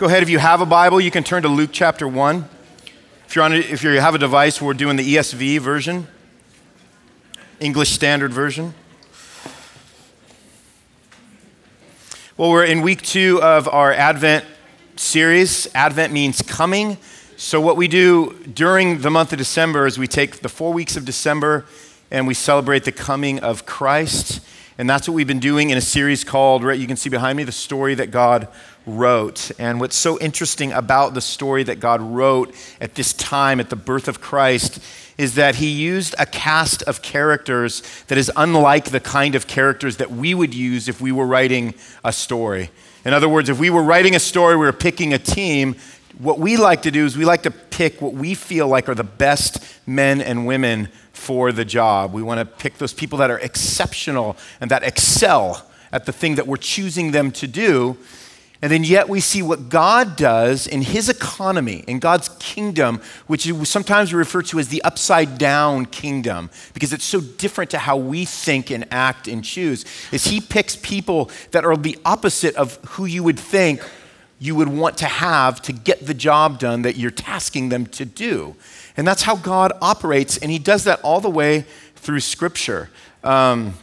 Go ahead, if you have a Bible, you can turn to Luke chapter 1. If, you're on a, if you have a device, we're doing the ESV version, English Standard Version. Well, we're in week two of our Advent series. Advent means coming. So, what we do during the month of December is we take the four weeks of December and we celebrate the coming of Christ. And that's what we've been doing in a series called, right, you can see behind me, The Story That God wrote. And what's so interesting about the story that God wrote at this time, at the birth of Christ, is that he used a cast of characters that is unlike the kind of characters that we would use if we were writing a story. In other words, if we were writing a story, we were picking a team. What we like to do is we like to pick what we feel like are the best men and women for the job. We want to pick those people that are exceptional and that excel at the thing that we're choosing them to do. And then yet we see what God does in his economy, in God's kingdom, which is sometimes we refer to as the upside down kingdom, because it's so different to how we think and act and choose, is he picks people that are the opposite of who you would think you would want to have to get the job done that you're tasking them to do. And that's how God operates, and he does that all the way through Scripture. Um,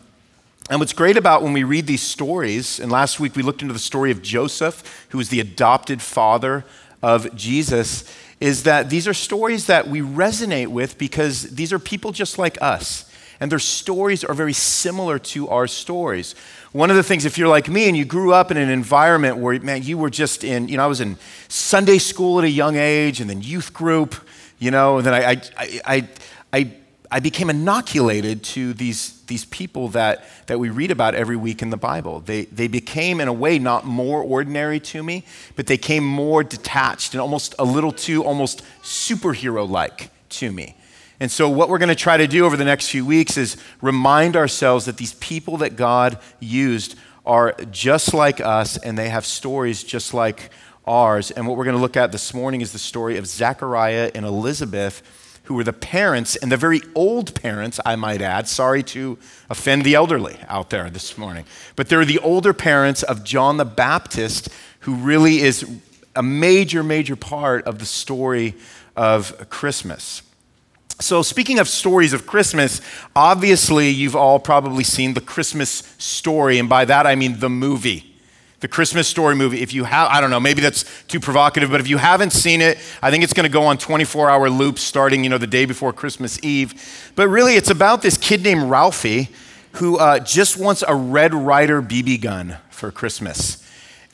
and what's great about when we read these stories, and last week we looked into the story of Joseph, who was the adopted father of Jesus, is that these are stories that we resonate with because these are people just like us. And their stories are very similar to our stories. One of the things, if you're like me and you grew up in an environment where, man, you were just in, you know, I was in Sunday school at a young age and then youth group, you know, and then I, I, I, I I became inoculated to these, these people that, that we read about every week in the Bible. They, they became, in a way, not more ordinary to me, but they came more detached and almost a little too almost superhero like to me. And so, what we're going to try to do over the next few weeks is remind ourselves that these people that God used are just like us and they have stories just like ours. And what we're going to look at this morning is the story of Zechariah and Elizabeth who were the parents, and the very old parents, I might add. Sorry to offend the elderly out there this morning. But they're the older parents of John the Baptist, who really is a major, major part of the story of Christmas. So, speaking of stories of Christmas, obviously you've all probably seen the Christmas story, and by that I mean the movie the Christmas Story movie. If you have, I don't know, maybe that's too provocative, but if you haven't seen it, I think it's going to go on 24 hour loops starting, you know, the day before Christmas Eve. But really, it's about this kid named Ralphie who uh, just wants a Red Ryder BB gun for Christmas.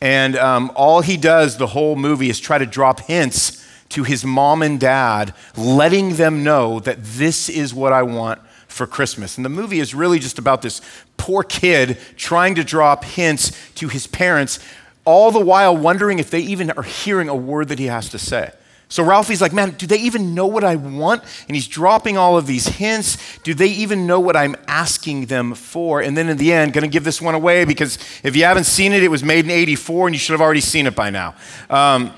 And um, all he does the whole movie is try to drop hints to his mom and dad, letting them know that this is what I want for Christmas. And the movie is really just about this poor kid trying to drop hints to his parents, all the while wondering if they even are hearing a word that he has to say. So Ralphie's like, man, do they even know what I want? And he's dropping all of these hints. Do they even know what I'm asking them for? And then in the end, to give this one away because if you haven't seen it, it was made in 84 and you should have already seen it by now. Um,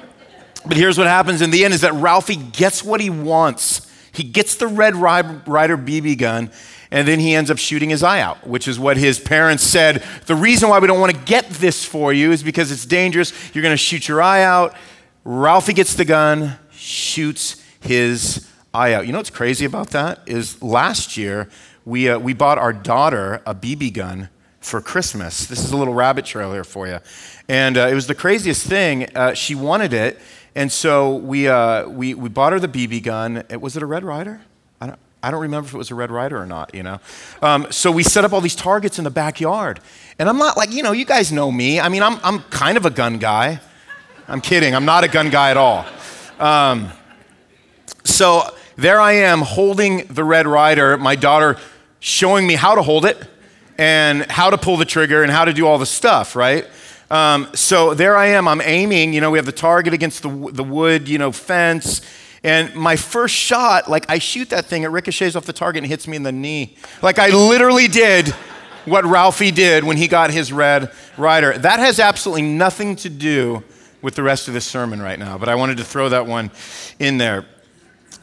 but here's what happens in the end is that Ralphie gets what he wants he gets the Red Ryder BB gun, and then he ends up shooting his eye out, which is what his parents said. The reason why we don't want to get this for you is because it's dangerous. You're going to shoot your eye out. Ralphie gets the gun, shoots his eye out. You know what's crazy about that? Is last year we, uh, we bought our daughter a BB gun for Christmas. This is a little rabbit trail here for you. And uh, it was the craziest thing. Uh, she wanted it, and so we, uh, we, we bought her the BB gun. It, was it a Red Ryder? I don't, I don't remember if it was a Red Ryder or not, you know. Um, so we set up all these targets in the backyard. And I'm not like, you know, you guys know me. I mean, I'm, I'm kind of a gun guy. I'm kidding. I'm not a gun guy at all. Um, so there I am holding the Red Ryder, my daughter showing me how to hold it and how to pull the trigger and how to do all the stuff, right? Um, so there I am. I'm aiming. You know, we have the target against the, the wood, you know, fence. And my first shot, like I shoot that thing, it ricochets off the target and hits me in the knee. Like I literally did what Ralphie did when he got his Red Ryder. That has absolutely nothing to do with the rest of this sermon right now, but I wanted to throw that one in there.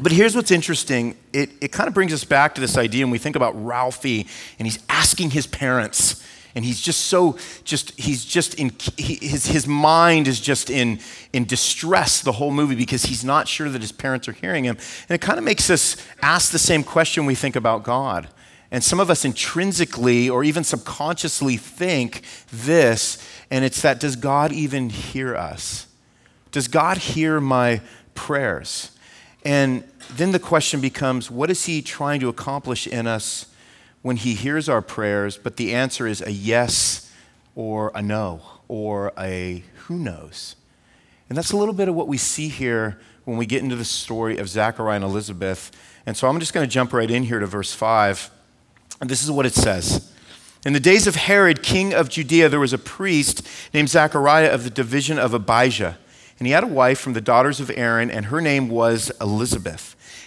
But here's what's interesting it, it kind of brings us back to this idea when we think about Ralphie and he's asking his parents and he's just so just he's just in he, his, his mind is just in in distress the whole movie because he's not sure that his parents are hearing him. And it kind of makes us ask the same question we think about god. And some of us intrinsically or even subconsciously think this and it's that does god even hear us? Does god hear my prayers? And then the question becomes what is he trying to accomplish in us when he hears our prayers, but the answer is a yes or a no or a who knows. And that's a little bit of what we see here when we get into the story of Zachariah and Elizabeth. And so I'm just going to jump right in here to verse 5. And this is what it says. In the days of Herod, king of Judea, there was a priest named Zachariah of the division of Abijah. And he had a wife from the daughters of Aaron, and her name was Elizabeth.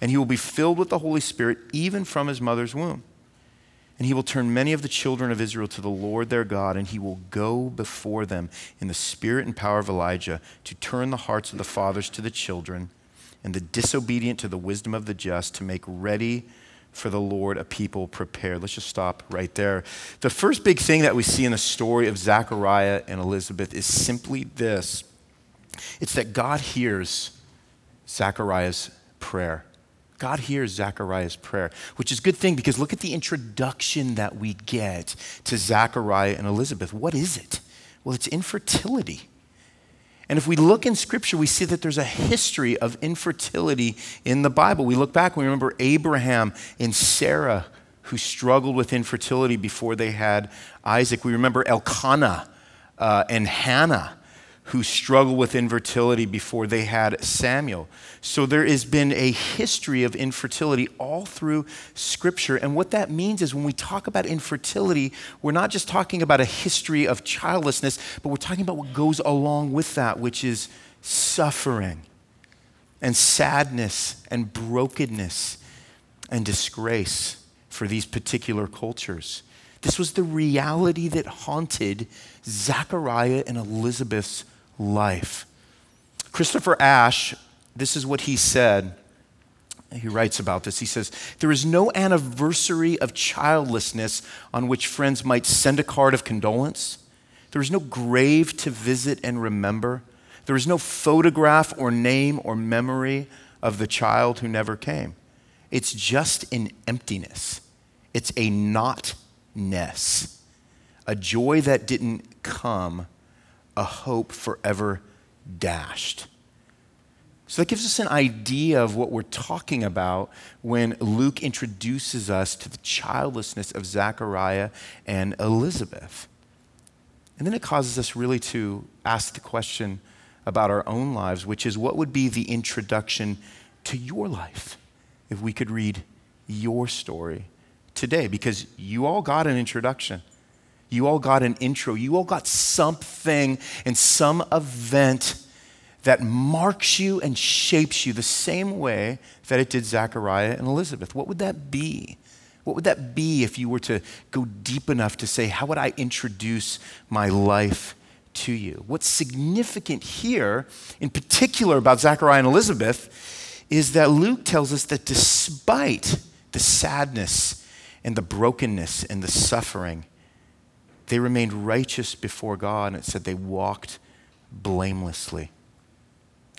and he will be filled with the Holy Spirit even from his mother's womb. And he will turn many of the children of Israel to the Lord their God, and he will go before them in the spirit and power of Elijah to turn the hearts of the fathers to the children and the disobedient to the wisdom of the just to make ready for the Lord a people prepared. Let's just stop right there. The first big thing that we see in the story of Zechariah and Elizabeth is simply this it's that God hears Zechariah's prayer. God hears Zechariah's prayer, which is a good thing because look at the introduction that we get to Zechariah and Elizabeth. What is it? Well, it's infertility. And if we look in Scripture, we see that there's a history of infertility in the Bible. We look back, we remember Abraham and Sarah who struggled with infertility before they had Isaac. We remember Elkanah uh, and Hannah who struggled with infertility before they had Samuel. So there has been a history of infertility all through Scripture. And what that means is when we talk about infertility, we're not just talking about a history of childlessness, but we're talking about what goes along with that, which is suffering and sadness and brokenness and disgrace for these particular cultures. This was the reality that haunted Zachariah and Elizabeth's life. Christopher Ash, this is what he said. He writes about this. He says, There is no anniversary of childlessness on which friends might send a card of condolence. There is no grave to visit and remember. There is no photograph or name or memory of the child who never came. It's just an emptiness. It's a notness, a joy that didn't come a hope forever dashed. So that gives us an idea of what we're talking about when Luke introduces us to the childlessness of Zachariah and Elizabeth. And then it causes us really to ask the question about our own lives, which is what would be the introduction to your life if we could read your story today? Because you all got an introduction. You all got an intro. You all got something and some event that marks you and shapes you the same way that it did Zachariah and Elizabeth. What would that be? What would that be if you were to go deep enough to say, How would I introduce my life to you? What's significant here, in particular about Zachariah and Elizabeth, is that Luke tells us that despite the sadness and the brokenness and the suffering, they remained righteous before God, and it said they walked blamelessly.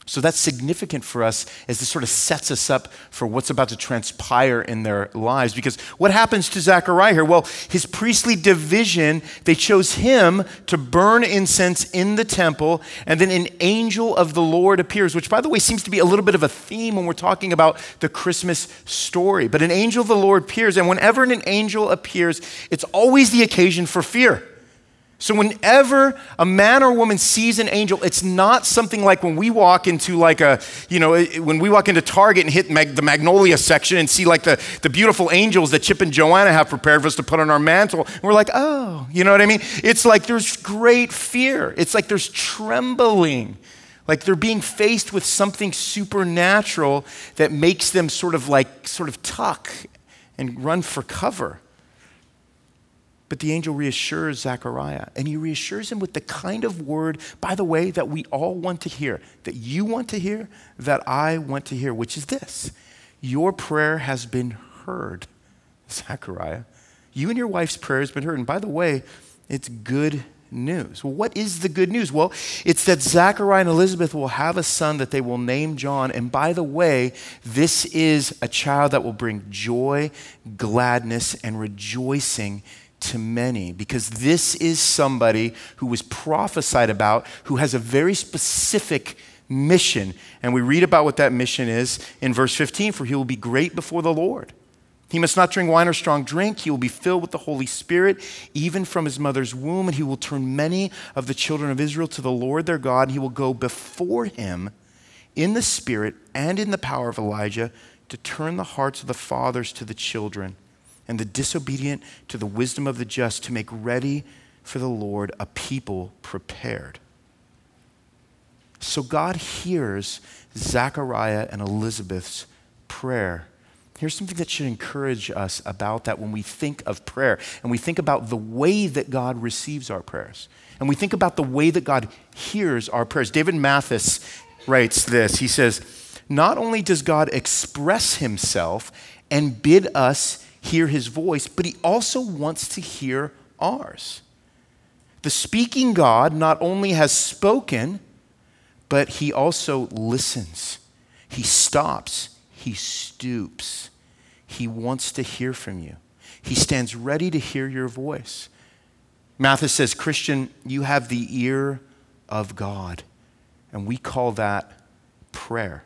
So that's significant for us as this sort of sets us up for what's about to transpire in their lives. Because what happens to Zechariah here? Well, his priestly division, they chose him to burn incense in the temple, and then an angel of the Lord appears, which, by the way, seems to be a little bit of a theme when we're talking about the Christmas story. But an angel of the Lord appears, and whenever an angel appears, it's always the occasion for fear. So whenever a man or woman sees an angel, it's not something like when we walk into like a, you know, eh, when we walk into Target and hit mag- the Magnolia section and see like the, the beautiful angels that Chip and Joanna have prepared for us to put on our mantle. And we're like, oh, you know what I mean? It's like there's great fear. It's like there's trembling. Like they're being faced with something supernatural that makes them sort of like, sort of tuck and run for cover. But the angel reassures Zechariah, and he reassures him with the kind of word, by the way, that we all want to hear, that you want to hear, that I want to hear, which is this Your prayer has been heard, Zechariah. You and your wife's prayer has been heard. And by the way, it's good news. Well, what is the good news? Well, it's that Zechariah and Elizabeth will have a son that they will name John. And by the way, this is a child that will bring joy, gladness, and rejoicing to many because this is somebody who was prophesied about who has a very specific mission. And we read about what that mission is in verse 15 for he will be great before the Lord. He must not drink wine or strong drink. He will be filled with the Holy Spirit, even from his mother's womb, and he will turn many of the children of Israel to the Lord their God. And he will go before him in the Spirit and in the power of Elijah to turn the hearts of the fathers to the children and the disobedient to the wisdom of the just to make ready for the Lord a people prepared. So God hears Zechariah and Elizabeth's prayer. Here's something that should encourage us about that when we think of prayer and we think about the way that God receives our prayers and we think about the way that God hears our prayers. David Mathis writes this He says, Not only does God express himself and bid us hear his voice, but he also wants to hear ours. The speaking God not only has spoken, but he also listens. He stops. He stoops. He wants to hear from you. He stands ready to hear your voice. Mathis says, Christian, you have the ear of God. And we call that prayer.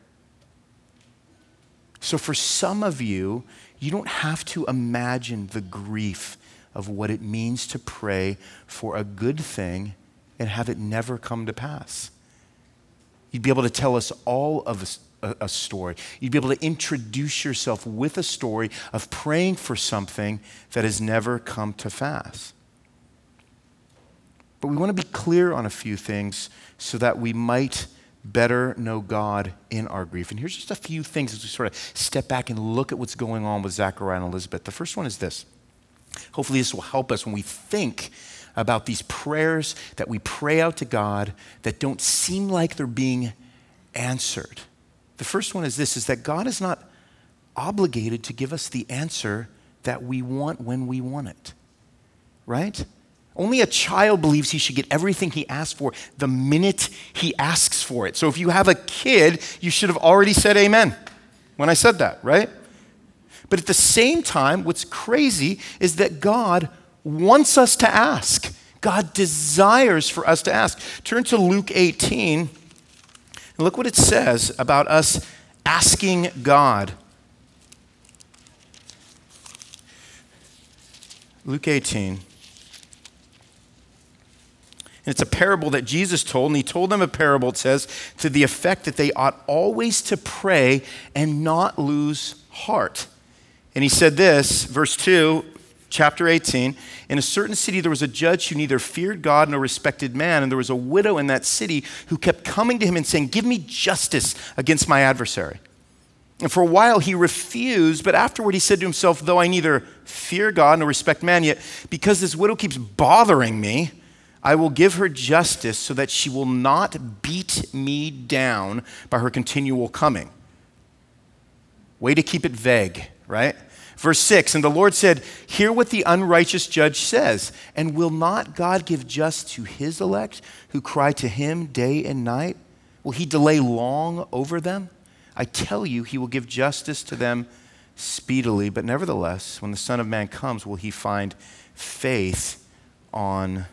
So for some of you, you don't have to imagine the grief of what it means to pray for a good thing and have it never come to pass. You'd be able to tell us all of a, a, story. You'd be able to introduce yourself with a story of praying for something that has never come to pass. But we want to be clear on a few things so that we might better know God in our grief. And here's just a few things as we sort of step back and look at what's going on with Zachariah and Elizabeth. The first one is this. Hopefully, this will help us when we think about these prayers that we pray out to God that don't seem like they're being answered. The first one is this is that God is not obligated to give us the answer that we want when we want it. Right? Only a child believes he should get everything he asks for the minute he asks for it. So if you have a kid, you should have already said amen when I said that, right? But at the same time, what's crazy is that God wants us to ask. God desires for us to ask. Turn to Luke 18 and look what it says about us asking God. Luke 18. And it's a parable that Jesus told, and he told them a parable, it says, to the effect that they ought always to pray and not lose heart. And he said this, verse 2, chapter 18 In a certain city there was a judge who neither feared God nor respected man, and there was a widow in that city who kept coming to him and saying, Give me justice against my adversary. And for a while he refused, but afterward he said to himself, Though I neither fear God nor respect man, yet because this widow keeps bothering me, I will give her justice so that she will not beat me down by her continual coming. Way to keep it vague, right? Verse 6 And the Lord said, Hear what the unrighteous judge says. And will not God give just to his elect who cry to him day and night? Will he delay long over them? I tell you, he will give justice to them speedily. But nevertheless, when the Son of Man comes, will he find faith on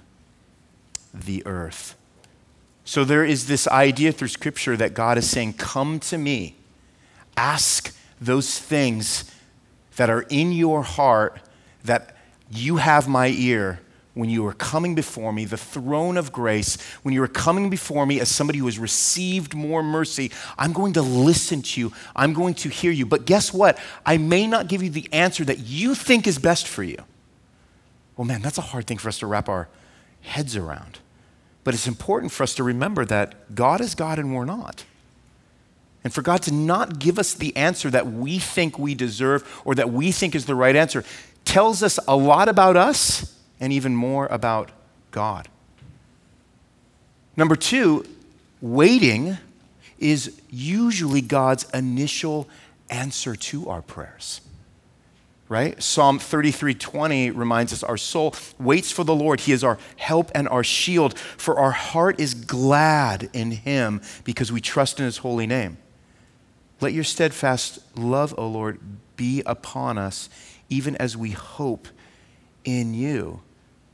the earth? So there is this idea through Scripture that God is saying, Come to me, ask those things that are in your heart that you have my ear when you are coming before me, the throne of grace, when you are coming before me as somebody who has received more mercy, I'm going to listen to you. I'm going to hear you. But guess what? I may not give you the answer that you think is best for you. Well, man, that's a hard thing for us to wrap our heads around. But it's important for us to remember that God is God and we're not. And for God to not give us the answer that we think we deserve or that we think is the right answer tells us a lot about us and even more about God. Number two, waiting is usually God's initial answer to our prayers. Right? Psalm 33:20 reminds us our soul waits for the Lord. He is our help and our shield, for our heart is glad in him because we trust in his holy name. Let your steadfast love, O Lord, be upon us, even as we hope in you.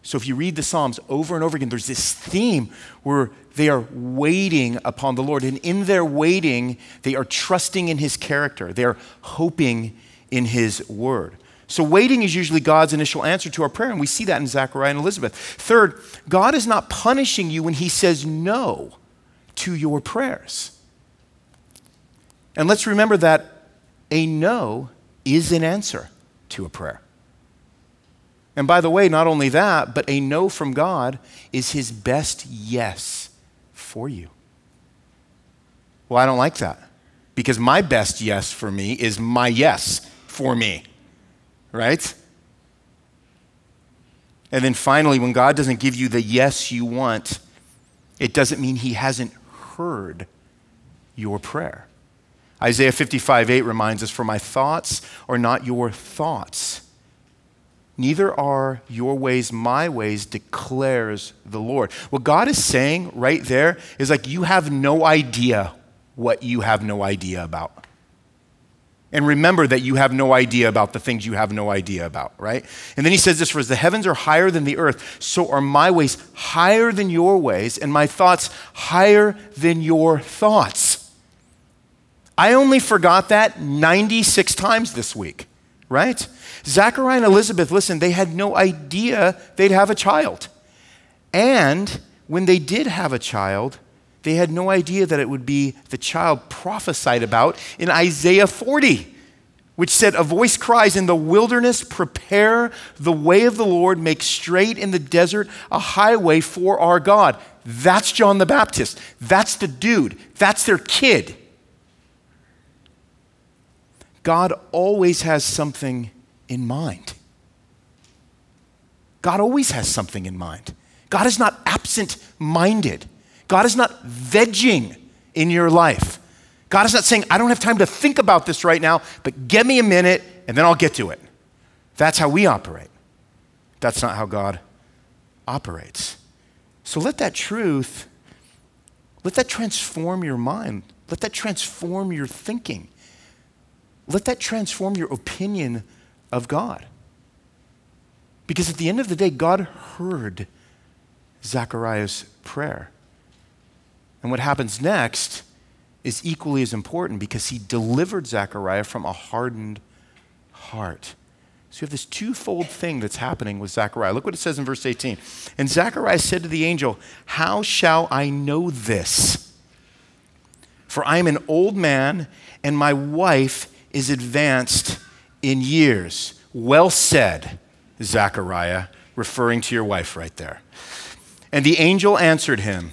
So if you read the Psalms over and over again, there's this theme where they are waiting upon the Lord. And in their waiting, they are trusting in his character, they are hoping in his word. So, waiting is usually God's initial answer to our prayer, and we see that in Zechariah and Elizabeth. Third, God is not punishing you when he says no to your prayers. And let's remember that a no is an answer to a prayer. And by the way, not only that, but a no from God is his best yes for you. Well, I don't like that because my best yes for me is my yes for me, right? And then finally, when God doesn't give you the yes you want, it doesn't mean he hasn't heard your prayer. Isaiah 55 8 reminds us, For my thoughts are not your thoughts Neither are your ways my ways, declares the Lord. What God is saying right there is like, you have no idea what you have no idea about. And remember that you have no idea about the things you have no idea about, right? And then he says this for as the heavens are higher than the earth, so are my ways higher than your ways, and my thoughts higher than your thoughts. I only forgot that 96 times this week, right? Zachariah and Elizabeth, listen, they had no idea they'd have a child. And when they did have a child, they had no idea that it would be the child prophesied about in Isaiah 40, which said, A voice cries in the wilderness, prepare the way of the Lord, make straight in the desert a highway for our God. That's John the Baptist. That's the dude. That's their kid. God always has something in mind. God always has something in mind. God is not absent minded. God is not vegging in your life. God is not saying, I don't have time to think about this right now, but give me a minute and then I'll get to it. That's how we operate. That's not how God operates. So let that truth, let that transform your mind. Let that transform your thinking. Let that transform your opinion of God. Because at the end of the day, God heard Zechariah's prayer. And what happens next is equally as important because he delivered Zechariah from a hardened heart. So you have this twofold thing that's happening with Zechariah. Look what it says in verse 18. And Zechariah said to the angel, How shall I know this? For I am an old man, and my wife is advanced in years. Well said, Zechariah, referring to your wife right there. And the angel answered him,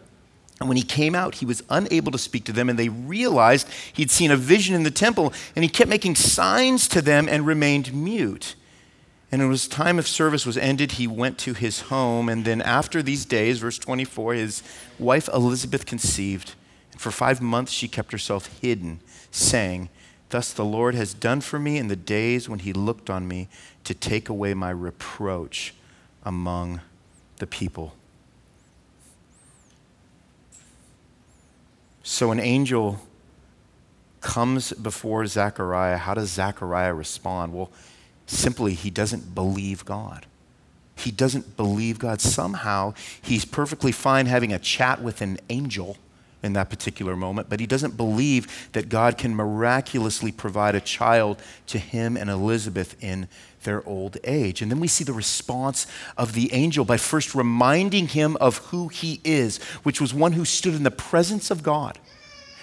And when he came out, he was unable to speak to them, and they realized he'd seen a vision in the temple, and he kept making signs to them and remained mute. And when his time of service was ended, he went to his home. And then after these days, verse 24, his wife Elizabeth conceived. And for five months she kept herself hidden, saying, Thus the Lord has done for me in the days when he looked on me to take away my reproach among the people. So an angel comes before Zechariah. How does Zechariah respond? Well, simply, he doesn't believe God. He doesn't believe God. Somehow, he's perfectly fine having a chat with an angel in that particular moment, but he doesn't believe that God can miraculously provide a child to him and Elizabeth in their old age. And then we see the response of the angel by first reminding him of who he is, which was one who stood in the presence of God.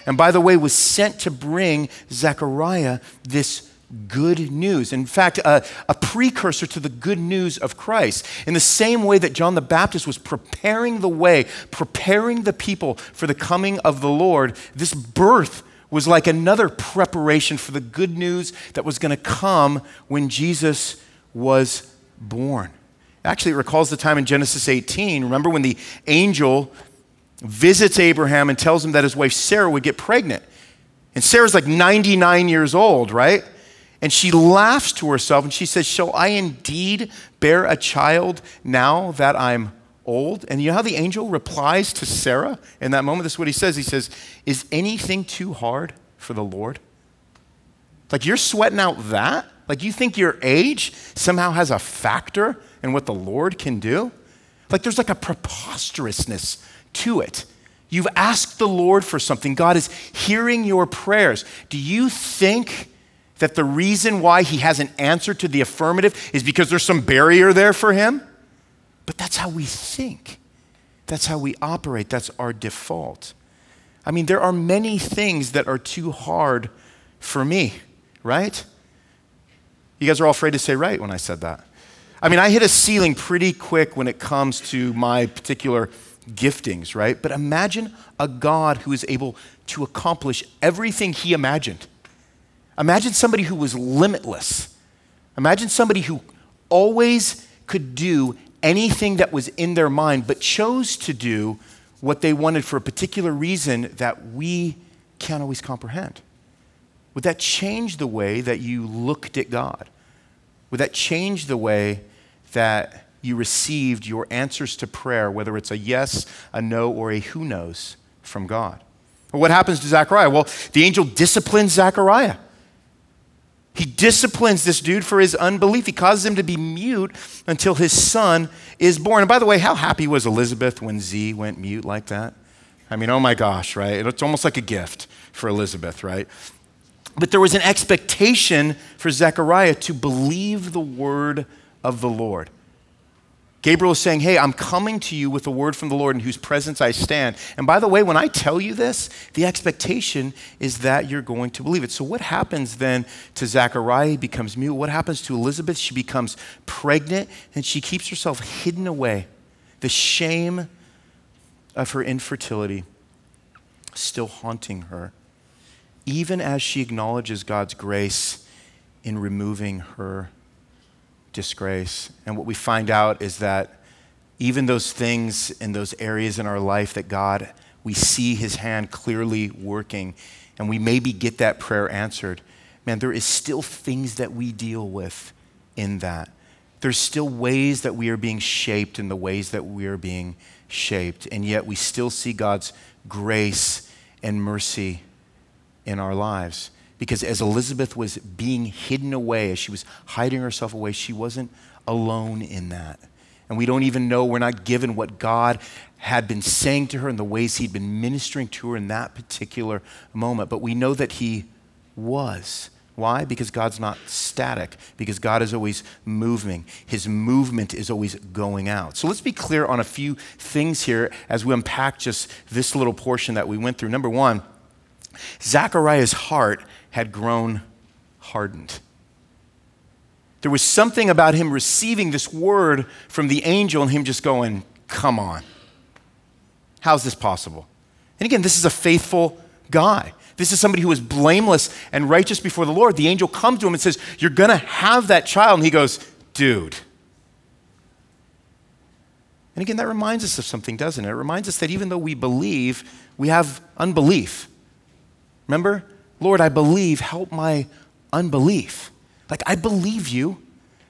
And by the way, was sent to bring Zechariah this good news. In fact, a, a, precursor to the good news of Christ. In the same way that John the Baptist was preparing the way, preparing the people for the coming of the Lord, this birth was like another preparation for the good news that was going to come when Jesus was born. Actually, it recalls the time in Genesis 18. Remember when the angel visits Abraham and tells him that his wife Sarah would get pregnant? And Sarah's like 99 years old, right? And she laughs to herself and she says, Shall I indeed bear a child now that I'm old? And you know how the angel replies to Sarah in that moment? This is what he says. He says, Is anything too hard for the Lord? Like you're sweating out that? Like you think your age somehow has a factor in what the Lord can do? Like there's like a preposterousness to it. You've asked the Lord for something. God is hearing your prayers. Do you think that the reason why he hasn't answered to the affirmative is because there's some barrier there for him? But that's how we think. That's how we operate. That's our default. I mean, there are many things that are too hard for me, right? You guys are all afraid to say right when I said that. I mean, I hit a ceiling pretty quick when it comes to my particular giftings, right? But imagine a God who is able to accomplish everything he imagined. Imagine somebody who was limitless. Imagine somebody who always could do anything that was in their mind, but chose to do what they wanted for a particular reason that we can't always comprehend. Would that change the way that you looked at God? Would that change the way that you received your answers to prayer, whether it's a yes, a no, or a who knows from God? Well, what happens to Zechariah? Well, the angel disciplines Zechariah. He disciplines this dude for his unbelief. He causes him to be mute until his son is born. And by the way, how happy was Elizabeth when Z went mute like that? I mean, oh my gosh, right? It's almost like a gift for Elizabeth, right? But there was an expectation for Zechariah to believe the word of the Lord. Gabriel is saying, Hey, I'm coming to you with a word from the Lord in whose presence I stand. And by the way, when I tell you this, the expectation is that you're going to believe it. So, what happens then to Zachariah? He becomes mute. What happens to Elizabeth? She becomes pregnant and she keeps herself hidden away. The shame of her infertility still haunting her, even as she acknowledges God's grace in removing her disgrace. And what we find out is that even those things in those areas in our life that God, we see his hand clearly working, and we maybe get that prayer answered, man, there is still things that we deal with in that. There's still ways that we are being shaped in the ways that we are being shaped, and yet we still see God's grace and mercy in our lives. Because as Elizabeth was being hidden away, as she was hiding herself away, she wasn't alone in that. And we don't even know, we're not given what God had been saying to her and the ways He'd been ministering to her in that particular moment. But we know that He was. Why? Because God's not static, because God is always moving. His movement is always going out. So let's be clear on a few things here as we unpack just this little portion that we went through. Number one, Zachariah's heart had grown hardened. There was something about him receiving this word from the angel and him just going, Come on. How's this possible? And again, this is a faithful guy. This is somebody who is blameless and righteous before the Lord. The angel comes to him and says, You're going to have that child. And he goes, Dude. And again, that reminds us of something, doesn't it? It reminds us that even though we believe, we have unbelief. Remember? Lord, I believe, help my unbelief. Like, I believe you,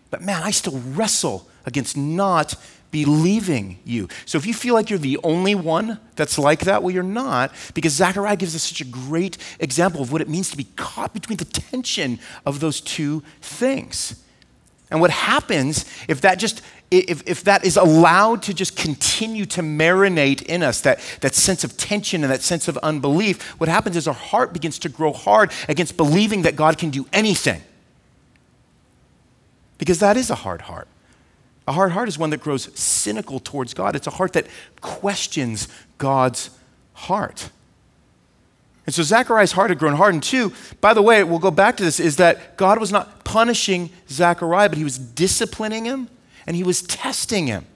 but man, I still wrestle against not believing you. So if you feel like you're the only one that's like that, well, you're not, because Zechariah gives us such a great example of what it means to be caught between the tension of those two things. And what happens if that just if, if that is allowed to just continue to marinate in us, that, that sense of tension and that sense of unbelief, what happens is our heart begins to grow hard against believing that God can do anything. Because that is a hard heart. A hard heart is one that grows cynical towards God. It's a heart that questions God's heart. And so Zechariah's heart had grown hardened too. By the way, we'll go back to this, is that God was not punishing Zechariah, but he was disciplining him and he was testing him.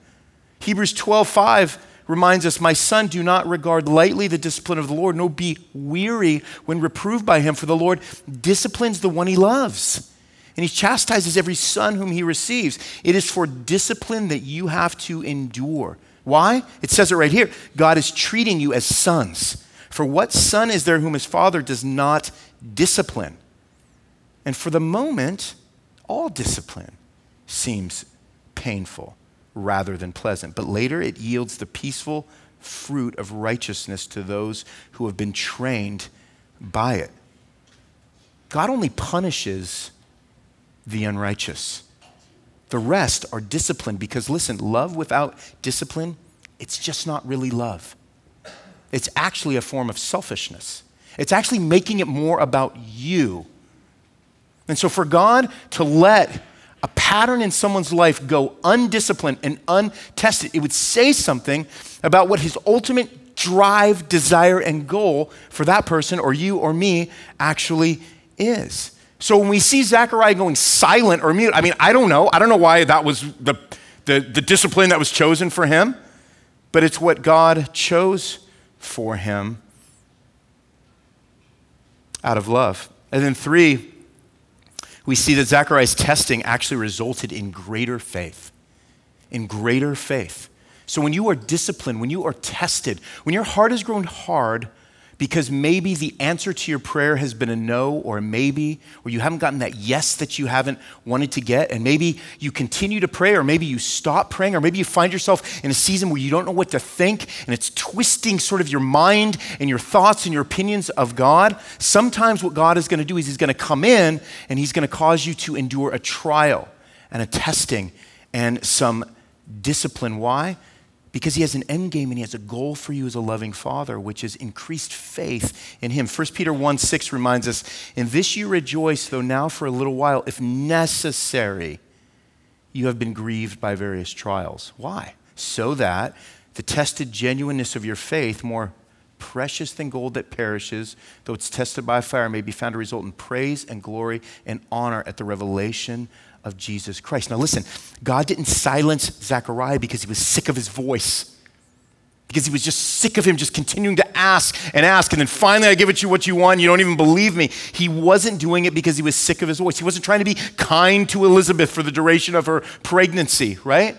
Hebrews 12 5 reminds us, My son, do not regard lightly the discipline of the Lord, nor be weary when reproved by him, for the Lord disciplines the one he loves and he chastises every son whom he receives. It is for discipline that you have to endure. Why? It says it right here God is treating you as sons. For what son is there whom his father does not discipline? And for the moment, all discipline seems painful rather than pleasant. But later it yields the peaceful fruit of righteousness to those who have been trained by it. God only punishes the unrighteous. The rest are disciplined because, listen, love without discipline, it's just not really love. It's actually a form of selfishness. It's actually making it more about you. And so, for God to let a pattern in someone's life go undisciplined and untested, it would say something about what his ultimate drive, desire, and goal for that person or you or me actually is. So when we see Zechariah going silent or mute, I mean, I don't know. I don't know why that was the, the, the discipline that was chosen for him, but it's what God chose for him out of love. And then, three, we see that Zechariah's testing actually resulted in greater faith. In greater faith. So when you are disciplined, when you are tested, when your heart has grown hard, because maybe the answer to your prayer has been a no or a maybe, or you haven't gotten that yes that you haven't wanted to get, and maybe you continue to pray, or maybe you stop praying, or maybe you find yourself in a season where you don't know what to think, and it's twisting sort of your mind and your thoughts and your opinions of God. Sometimes what God is going to do is He's going to come in and He's going to cause you to endure a trial and a testing and some discipline. Why? Because he has an end game and he has a goal for you as a loving father, which is increased faith in him. 1 Peter 1 6 reminds us, In this you rejoice, though now for a little while, if necessary, you have been grieved by various trials. Why? So that the tested genuineness of your faith, more precious than gold that perishes, though it's tested by fire, may be found to result in praise and glory and honor at the revelation of Jesus Christ. Now, listen, God didn't silence Zechariah because he was sick of his voice, because he was just sick of him just continuing to ask and ask, and then finally I give it to you what you want, you don't even believe me. He wasn't doing it because he was sick of his voice. He wasn't trying to be kind to Elizabeth for the duration of her pregnancy, right?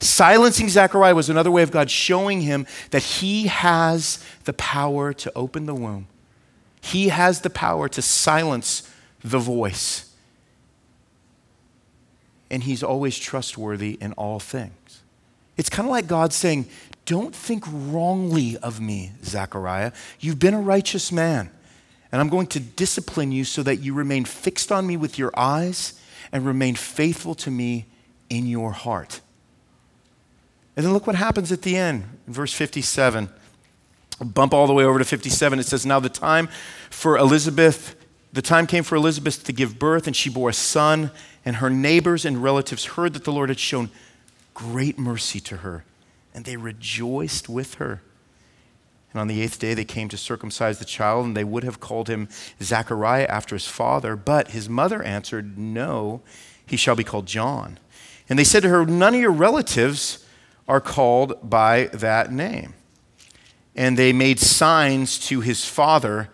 Silencing Zechariah was another way of God showing him that he has the power to open the womb. He has the power to silence the voice and he's always trustworthy in all things. It's kind of like God saying, Don't think wrongly of me, Zechariah. You've been a righteous man, and I'm going to discipline you so that you remain fixed on me with your eyes and remain faithful to me in your heart. And then look what happens at the end, verse 57. bump all the way over to 57. It says, Now the time for Elizabeth, the time came for Elizabeth to give birth, and she bore a son and her neighbors and relatives heard that the Lord had shown great mercy to her, and they rejoiced with her. And on the eighth day, they came to circumcise the child, and they would have called him Zachariah after his father. But his mother answered, No, he shall be called John. And they said to her, None of your relatives are called by that name. and they made signs to his father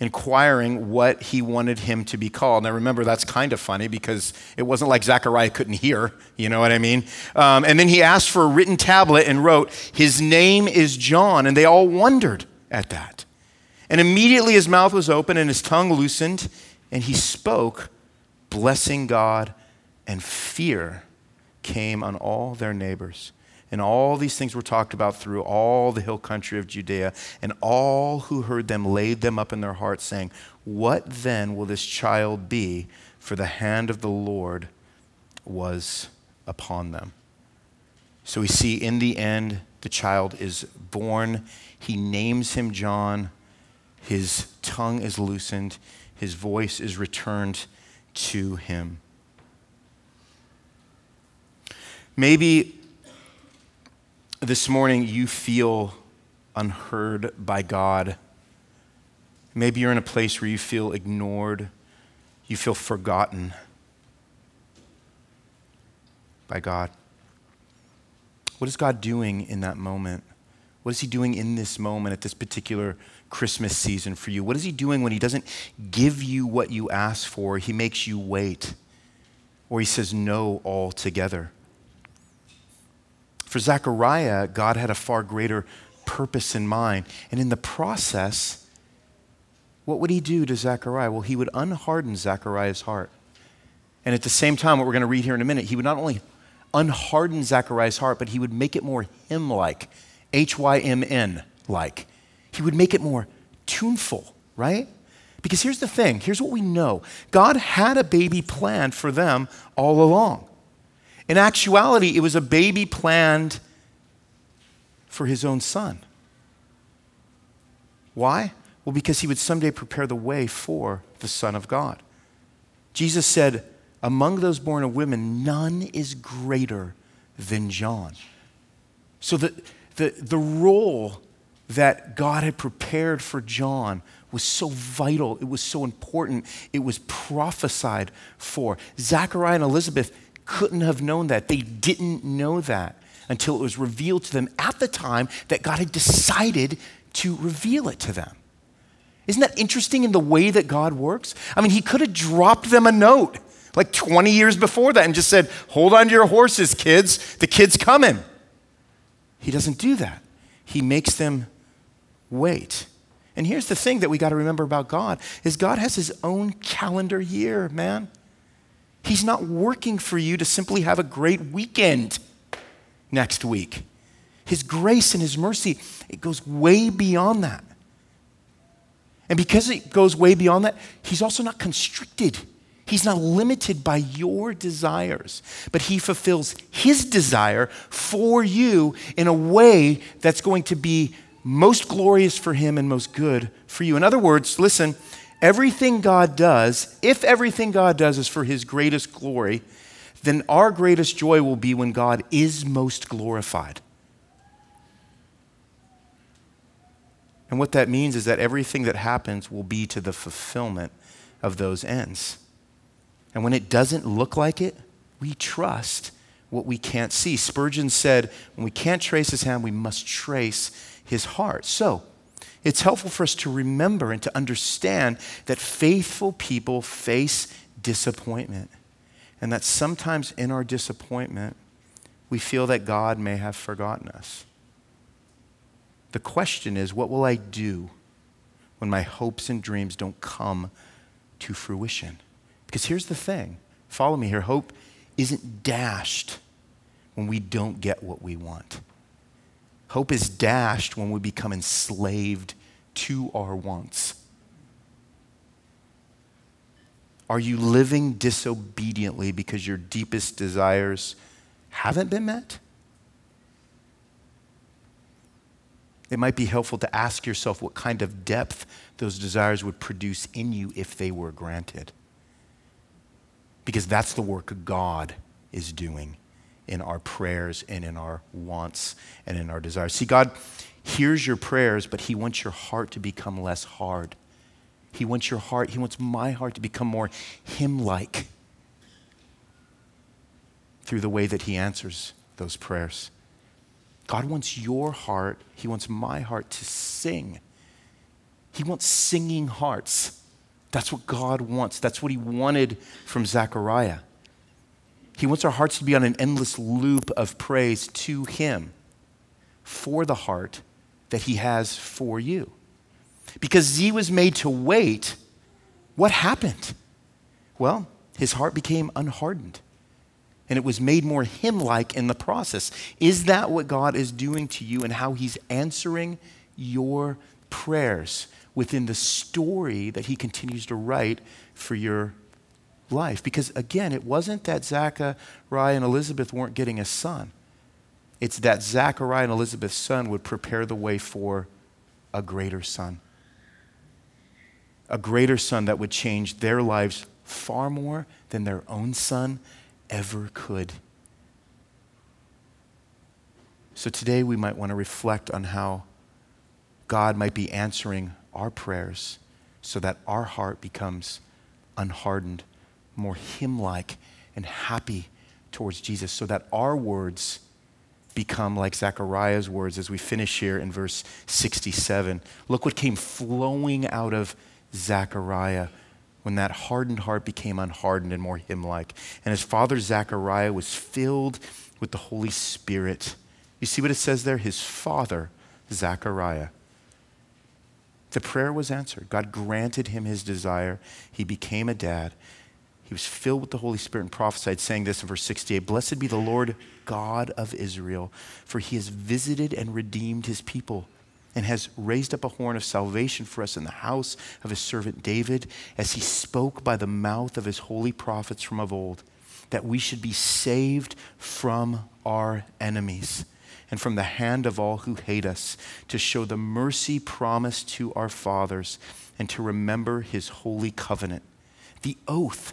inquiring what he wanted him to be called. Now, remember, that's kind of funny because it wasn't like Zechariah couldn't hear, you know what I mean? Um, and then he asked for a written tablet and wrote, His name is John. And they all wondered at that. And immediately his mouth was open and his tongue loosened, and he spoke, blessing God, and fear came on all their neighbors. And all these things were talked about through all the hill country of Judea. And all who heard them laid them up in their hearts, saying, What then will this child be? For the hand of the Lord was upon them. So we see in the end, the child is born. He names him John. His tongue is loosened. His voice is returned to him. Maybe this morning you feel unheard by God. Maybe you're in a place where you feel ignored, you feel forgotten by God. What is God doing in that moment? What is He doing in this moment at this particular Christmas season for you? What is He doing when He doesn't give you what you ask for? He makes you wait, or He says no altogether. For Zechariah, God had a far greater purpose in mind. And in the process, what would he do to Zechariah? Well, he would unharden Zechariah's heart. And at the same time, what we're going to read here in a minute, he would not only unharden Zechariah's heart, but he would make it more hymn like, H Y M N like. He would make it more tuneful, right? Because here's the thing here's what we know God had a baby planned for them all along. In actuality, it was a baby planned for his own son. Why? Well, because he would someday prepare the way for the Son of God. Jesus said, Among those born of women, none is greater than John. So the, the, the role that God had prepared for John was so vital, it was so important, it was prophesied for. Zachariah and Elizabeth couldn't have known that. They didn't know that until it was revealed to them at the time that God had decided to reveal it to them. Isn't that interesting in the way that God works? I mean, He could have dropped them a note like 20 years before that and just said, Hold on to your horses, kids. The kid's coming. He doesn't do that. He makes them wait. And here's the thing that we got to remember about God is God has his own calendar year, man. He's not working for you to simply have a great weekend next week. His grace and His mercy, it goes way beyond that. And because it goes way beyond that, He's also not constricted. He's not limited by your desires, but He fulfills His desire for you in a way that's going to be most glorious for Him and most good for you. In other words, listen, everything God does, if everything God does is for his greatest glory, then our greatest joy will be when God is most glorified. And what that means is that everything that happens will be to the fulfillment of those ends. And when it doesn't look like it, we trust what we can't see. Spurgeon said, when we can't trace his hand, we must trace his heart. So, it's helpful for us to remember and to understand that faithful people face disappointment. And that sometimes in our disappointment, we feel that God may have forgotten us. The question is what will I do when my hopes and dreams don't come to fruition? Because here's the thing follow me here hope isn't dashed when we don't get what we want. Hope is dashed when we become enslaved to our wants. Are you living disobediently because your deepest desires haven't been met? It might be helpful to ask yourself what kind of depth those desires would produce in you if they were granted. Because that's the work God is doing in our prayers and in our wants and in our desires. See, God hears your prayers, but He wants your heart to become less hard. He wants your heart, He wants my heart to become more hymn like through the way that He answers those prayers. God wants your heart, He wants my heart to sing. He wants singing hearts. That's what God wants. That's what He wanted from Zechariah. He wants our hearts to be on an endless loop of praise to Him for the heart that He has for you. Because Z was made to wait, what happened? Well, his heart became unhardened and it was made more hymn like in the process. Is that what God is doing to you and how he's answering your prayers within the story that he continues to write for your life? Because again, it wasn't that Zachariah and Elizabeth weren't getting a son, it's that Zachariah and Elizabeth's son would prepare the way for a greater son. A greater son that would change their lives far more than their own son ever could. So today we might want to reflect on how God might be answering our prayers so that our heart becomes unhardened, more hymn like, and happy towards Jesus, so that our words become like Zechariah's words as we finish here in verse 67. Look what came flowing out of Zechariah when that hardened heart became unhardened and more hymn like. And his father Zechariah was filled with the Holy Spirit. You see what it says there? His father, Zechariah. The prayer was answered. God granted him his desire. He became a dad. He was filled with the Holy Spirit and prophesied, saying this in verse 68 Blessed be the Lord God of Israel, for he has visited and redeemed his people and has raised up a horn of salvation for us in the house of his servant David, as he spoke by the mouth of his holy prophets from of old, that we should be saved from our enemies and from the hand of all who hate us, to show the mercy promised to our fathers, and to remember his holy covenant, the oath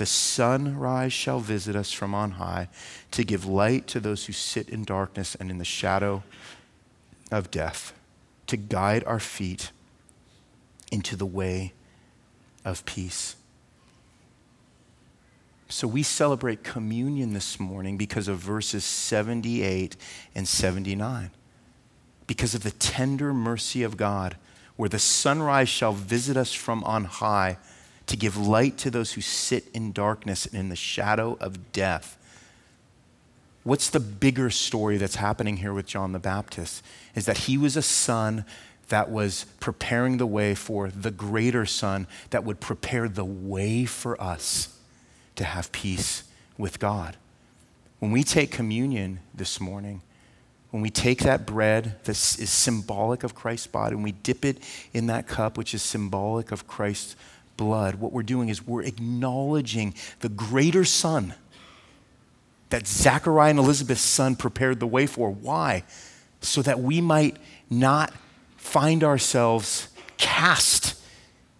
the sunrise shall visit us from on high to give light to those who sit in darkness and in the shadow of death, to guide our feet into the way of peace. So we celebrate communion this morning because of verses 78 and 79. Because of the tender mercy of God, where the sunrise shall visit us from on high to give light to those who sit in darkness and in the shadow of death. What's the bigger story that's happening here with John the Baptist? Is that he was a son that was preparing the way for the greater Son that would prepare the way for us to have peace with God. When we take communion this morning, when we take that bread that is symbolic of Christ's body, and we dip it in that cup, which is symbolic of Christ's blood, what we're doing is we're acknowledging the greater Son that Zachariah and Elizabeth's son prepared the way for. Why? So that we might not find ourselves cast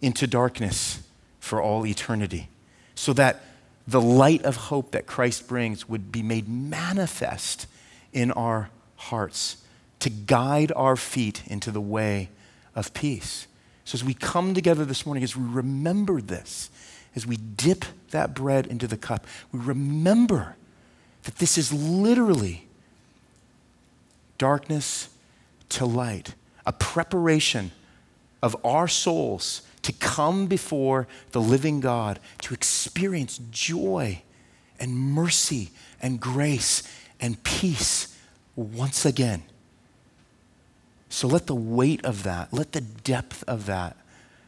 into darkness for all eternity, so that the light of hope that Christ brings would be made manifest in our hearts to guide our feet into the way of peace. So, as we come together this morning, as we remember this, as we dip that bread into the cup, we remember that this is literally darkness to light a preparation of our souls to come before the living God, to experience joy and mercy and grace and peace once again. So let the weight of that, let the depth of that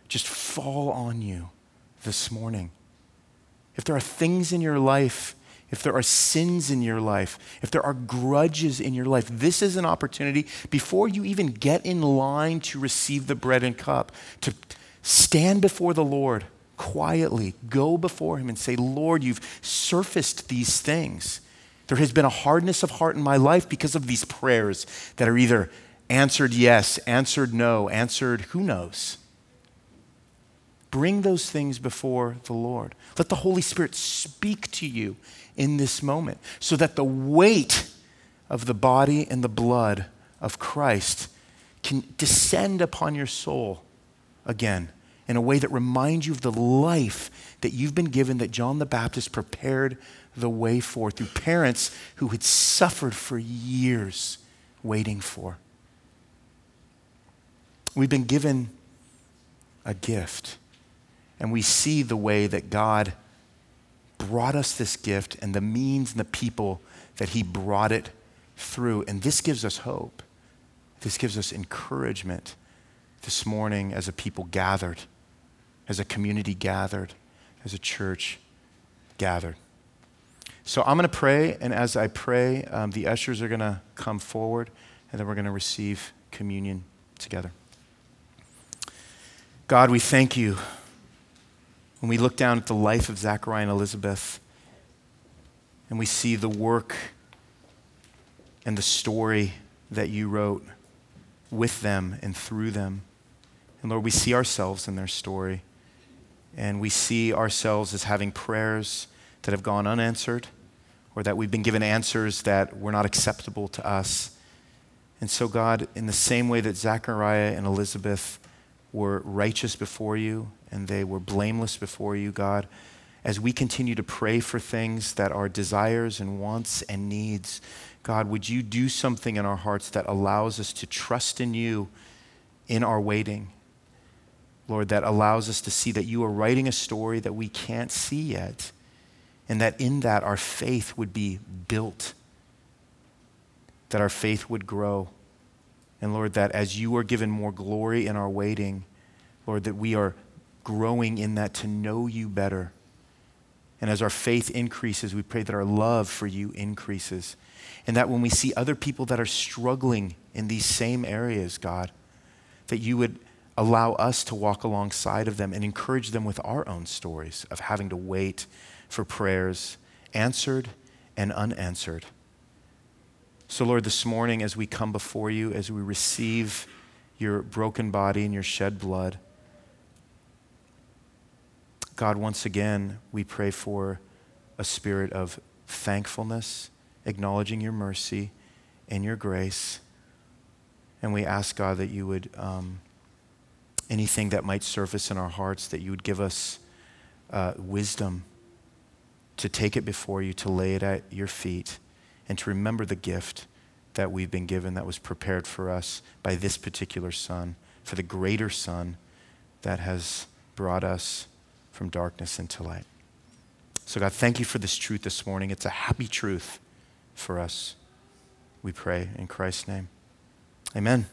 just fall on you this morning. If there are things in your life if there are sins in your life, if there are grudges in your life, this is an opportunity before you even get in line to receive the bread and cup, to stand before the Lord quietly, go before Him and say, Lord, you've surfaced these things. There has been a hardness of heart in my life because of these prayers that are either answered yes, answered no, answered who knows. Bring those things before the Lord. Let the Holy Spirit speak to you in this moment so that the weight of the body and the blood of Christ can descend upon your soul again in a way that reminds you of the life that you've been given that John the Baptist prepared the way for through parents who had suffered for years waiting for. We've been given a gift, and we see the way that God brought us this gift and the means and the people that He brought it through. And this gives us hope. This gives us encouragement this morning as a people gathered, as a community gathered, as a church gathered. So I'm going to pray, and as I pray, um, the ushers are going to come forward, and then we're going to receive communion together. God, we thank you when we look down at the life of Zachariah and Elizabeth, and we see the work and the story that you wrote with them and through them. And Lord, we see ourselves in their story, and we see ourselves as having prayers that have gone unanswered or that we've been given answers that were not acceptable to us. And so, God, in the same way that Zechariah and Elizabeth were righteous before you and they were blameless before you, God, as we continue to pray for things that are desires and wants and needs, God, would you do something in our hearts that allows us to trust in you in our waiting? Lord, that allows us to see that you are writing a story that we can't see yet and that in that our faith would be built, that our faith would grow. And Lord, that as you are given more glory in our waiting, Lord, that we are growing in that to know you better. And as our faith increases, we pray that our love for you increases. And that when we see other people that are struggling in these same areas, God, that you would allow us to walk alongside of them and encourage them with our own stories of having to wait for prayers answered and unanswered. So, Lord, this morning as we come before you, as we receive your broken body and your shed blood, God, once again, we pray for a spirit of thankfulness, acknowledging your mercy and your grace. And we ask, God, that you would, um, anything that might surface in our hearts, that you would give us uh, wisdom to take it before you, to lay it at your feet, and to remember the gift that we've been given that was prepared for us by this particular Son, for the greater Son that has brought us from darkness into light. So, God, thank you for this truth this morning. It's a happy truth for us. We pray in Christ's name. Amen.